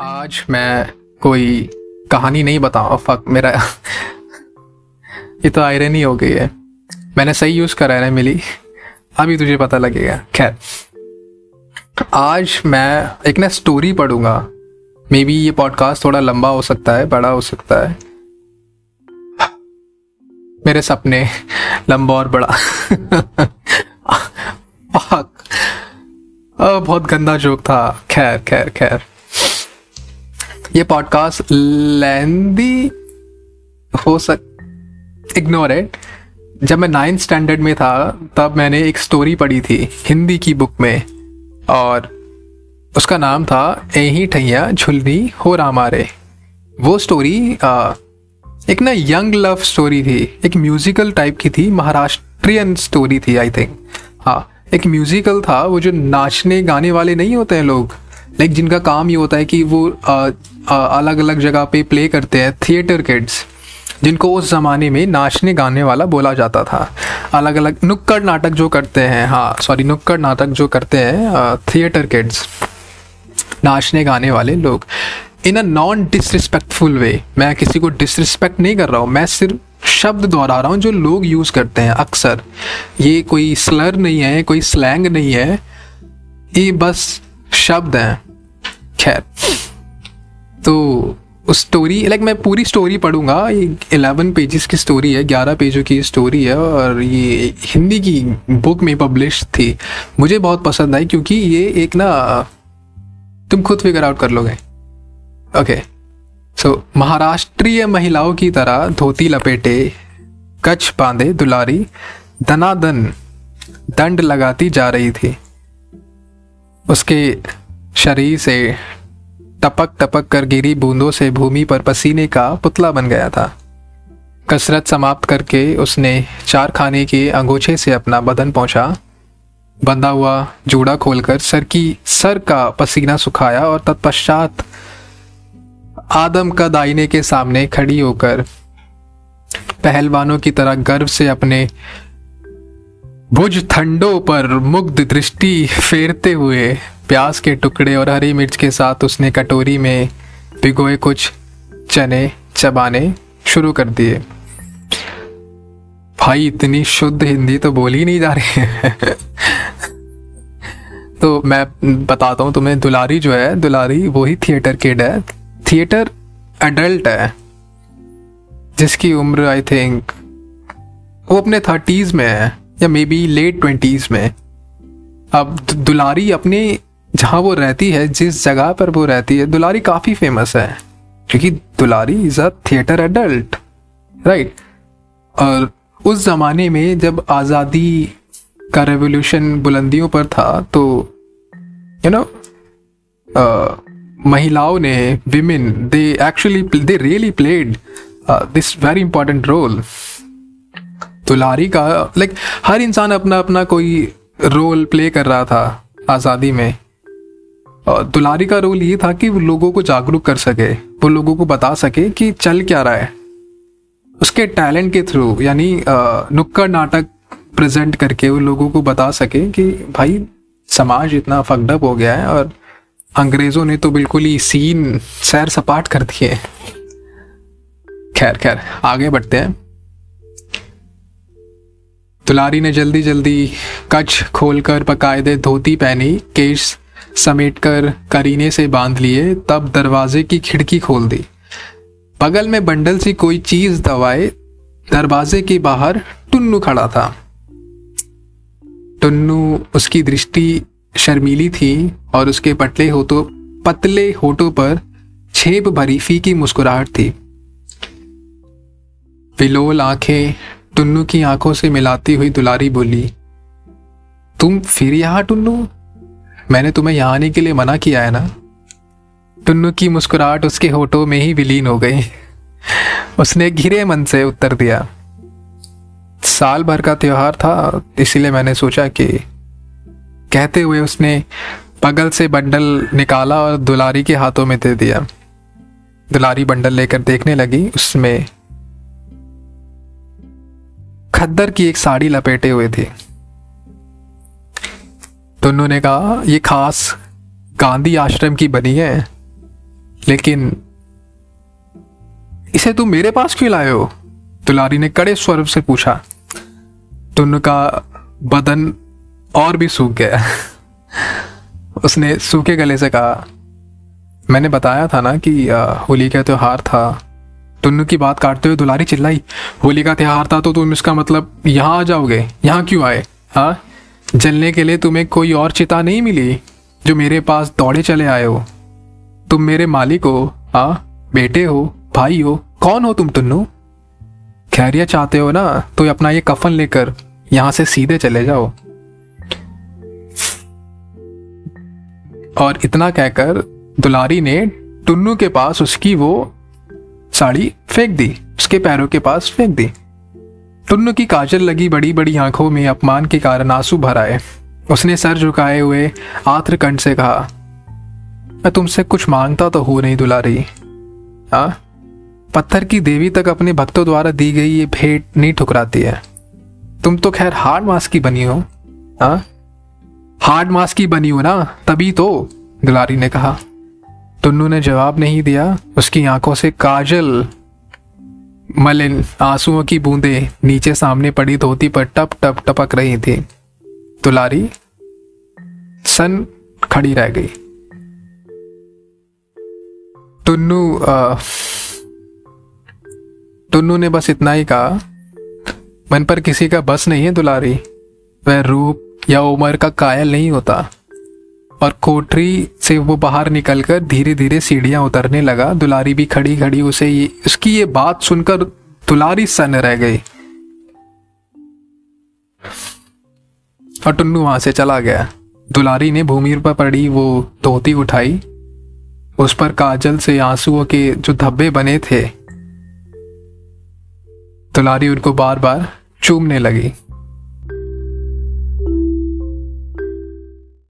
आज मैं कोई कहानी नहीं बताऊँ फक, मेरा ये तो आयरन ही हो गई है। मैंने सही यूज़ करा है मिली। अभी तुझे पता लगेगा। खैर, आज मैं एक ना स्टोरी पढ़ूँगा। मे बी ये पॉडकास्ट थोड़ा लंबा हो सकता है, बड़ा हो सकता है। मेरे सपने लंबा और बड़ा। बहुत गंदा जोक था। खैर खैर खैर। ये पॉडकास्ट लेंदी हो सक इग्नोर इट जब मैं नाइन्थ स्टैंडर्ड में था, तब मैंने एक स्टोरी पढ़ी थी, हिंदी की बुक में। और उसका नाम था, एही ठैया झुलनी हो रामारे। वो स्टोरी एक ना यंग लव स्टोरी थी, एक म्यूजिकल टाइप की थी, महाराष्ट्रियन स्टोरी थी आई थिंक हाँ एक म्यूजिकल था, वो जो नाचने गाने वाले नहीं होते हैं लोग लाइक जिनका काम ये होता है कि वो अलग अलग जगह पे प्ले करते हैं थिएटर किड्स जिनको उस ज़माने में नाचने गाने वाला बोला जाता था। अलग अलग नुक्कड़ नाटक जो करते हैं हाँ सॉरी नुक्कड़ नाटक जो करते हैं थिएटर किड्स नाचने गाने वाले लोग। इन अ नॉन डिसरिस्पेक्टफुल वे मैं किसी को डिसरिस्पेक्ट नहीं कर रहा हूँ, मैं सिर्फ़ शब्द दोहरा रहा हूँ जो लोग यूज़ करते हैं, अक्सर। ये कोई स्लर नहीं है, कोई स्लैंग नहीं है, ये बस शब्द हैं। खैर। तो उस स्टोरी लाइक मैं पूरी स्टोरी पढ़ूँगा। ये एलेवन पेजेस की स्टोरी है, ग्यारह पेजों की स्टोरी है और ये हिंदी की बुक में पब्लिश थी। मुझे बहुत पसंद आई क्योंकि ये एक ना, तुम खुद फिगर आउट कर लोगे। ओके सो महाराष्ट्रीय महिलाओं की तरह धोती लपेटे, कच्छ बांधे दुलारी दनादन दंड लगाती जा रही थी। उसके शरीर से टपक टपक कर गिरी बूंदों से भूमि पर पसीने का पुतला बन गया था। कसरत समाप्त करके उसने चार खाने के अंगोछे से अपना बदन पहुँचा बंधा हुआ जूड़ा खोलकर सर की, सर का पसीना सुखाया और तत्पश्चात आदम का दाइने के सामने खड़ी होकर पहलवानों की तरह गर्व से अपने भुज ठंडों पर मुग्ध दृष्टि फेरते हुए प्याज के टुकड़े और हरी मिर्च के साथ उसने कटोरी में भिगोए कुछ चने चबाने शुरू कर दिए। भाई, इतनी शुद्ध हिंदी तो बोली नहीं जा रही है। तो मैं बताता हूँ तुम्हें, दुलारी जो है, दुलारी वही थिएटर किड है। थिएटर एडल्ट है। जिसकी उम्र आई थिंक वो अपने थर्टीज में है, या मे बी लेट ट्वेंटीज में। अब दुलारी अपने जहाँ वो रहती है जिस जगह पर वो रहती है दुलारी काफ़ी फ़ेमस है। क्योंकि Dulari is a theatre adult right और उस ज़माने में जब आज़ादी का रेवोल्यूशन बुलंदियों पर था तो यू नो महिलाओं ने women they actually they really played this very important role Dulari का लाइक like, हर इंसान अपना अपना कोई रोल प्ले कर रहा था आज़ादी में। दुलारी का रोल ये था कि वो लोगों को जागरूक कर सके, वो लोगों को बता सके कि चल क्या रहा है। उसके टैलेंट के थ्रू, यानी नुक्कड़ नाटक प्रेजेंट करके वो लोगों को बता सके कि भाई, समाज इतना फकडअप हो गया है और अंग्रेज़ों ने तो बिल्कुल ही सीन सैर सपाट कर दिए खैर खैर, आगे बढ़ते हैं। दुलारी ने जल्दी जल्दी कच्छ खोलकर बकायदे धोती पहनी केश समेटकर करीने से बाँध लिए, तब दरवाजे की खिड़की खोल दी। बगल में बंडल सी कोई चीज़ दबाए, दरवाजे के बाहर टुन्नू खड़ा था। टुन्नू उसकी दृष्टि शर्मीली थी और उसके पटले होठों, पतले होठों पर छेप भरी फीकी मुस्कुराहट थी। विलोल आँखें टुन्नू की आँखों से मिलाती हुई दुलारी बोली, तुम फिर यहाँ टुन्नू? मैंने तुम्हें यहाँ आने के लिए मना किया है ना? टुन्नू की मुस्कुराहट उसके होठों में ही विलीन हो गई। उसने घिरे मन से उत्तर दिया। साल भर का त्योहार था, इसीलिए मैंने सोचा कि कहते हुए उसने बगल से बंडल निकाला और दुलारी के हाथों में दे दिया। दुलारी बंडल लेकर देखने लगी, उसमें खद्दर की एक साड़ी लपेटे हुए थी। तो उन्होंने कहा, ये खास गांधी आश्रम की बनी है, लेकिन इसे तुम मेरे पास क्यों लाए हो? दुलारी ने कड़े स्वर से पूछा। टुन्नू का बदन और भी सूख गया। उसने सूखे गले से कहा, मैंने बताया था ना कि होली का त्योहार था। टुन्नू की बात काटते हुए दुलारी चिल्लाई, होली का त्योहार था तो तुम इसका मतलब यहाँ आ जाओगे? यहाँ क्यों आए? हाँ? जलने के लिए तुम्हें कोई और चिता नहीं मिली, जो मेरे पास दौड़े चले आए हो। तुम मेरे मालिक हो हाँ बेटे हो, भाई हो, कौन हो तुम टुन्नू खैरिया चाहते हो ना तो अपना ये कफन लेकर यहाँ से सीधे चले जाओ। और इतना कहकर दुलारी ने टुन्नू के पास उसकी वो साड़ी फेंक दी, उसके पैरों के पास फेंक दी। टुन्नू की काजल लगी बड़ी बड़ी आँखों में अपमान के कारण आँसू भर आए। उसने सर झुकाए हुए आत्रकंठ से कहा, मैं तुमसे कुछ माँगता तो हूँ नहीं दुलारी। हाँ? पत्थर की देवी तक अपने भक्तों द्वारा दी गई ये भेंट नहीं ठुकराती है। तुम तो खैर हार्ड मास की बनी हो। हाँ? हार्ड मास की बनी हो ना, तभी तो दुलारी ने कहा। टुन्नू ने जवाब नहीं दिया। उसकी आँखों से काजल मलिन आंसुओं की बूंदें नीचे सामने पड़ी धोती पर टप टप टपक रही थी। दुलारी, सन खड़ी रह गई। टुन्नू टुन्नू ने बस इतना ही कहा, मन पर किसी का बस नहीं है दुलारी। वह रूप या उम्र का कायल नहीं होता। और कोठरी से वो बाहर निकलकर धीरे धीरे सीढ़ियाँ उतरने लगा। दुलारी भी खड़ी खड़ी उसे ये उसकी ये बात सुनकर दुलारी सन रह गई। और टुन्नू वहाँ से चला गया। दुलारी ने भूमि पर पड़ी वो धोती उठाई। उस पर काजल से आंसुओं के जो धब्बे बने थे। दुलारी उनको बार बार चूमने लगी।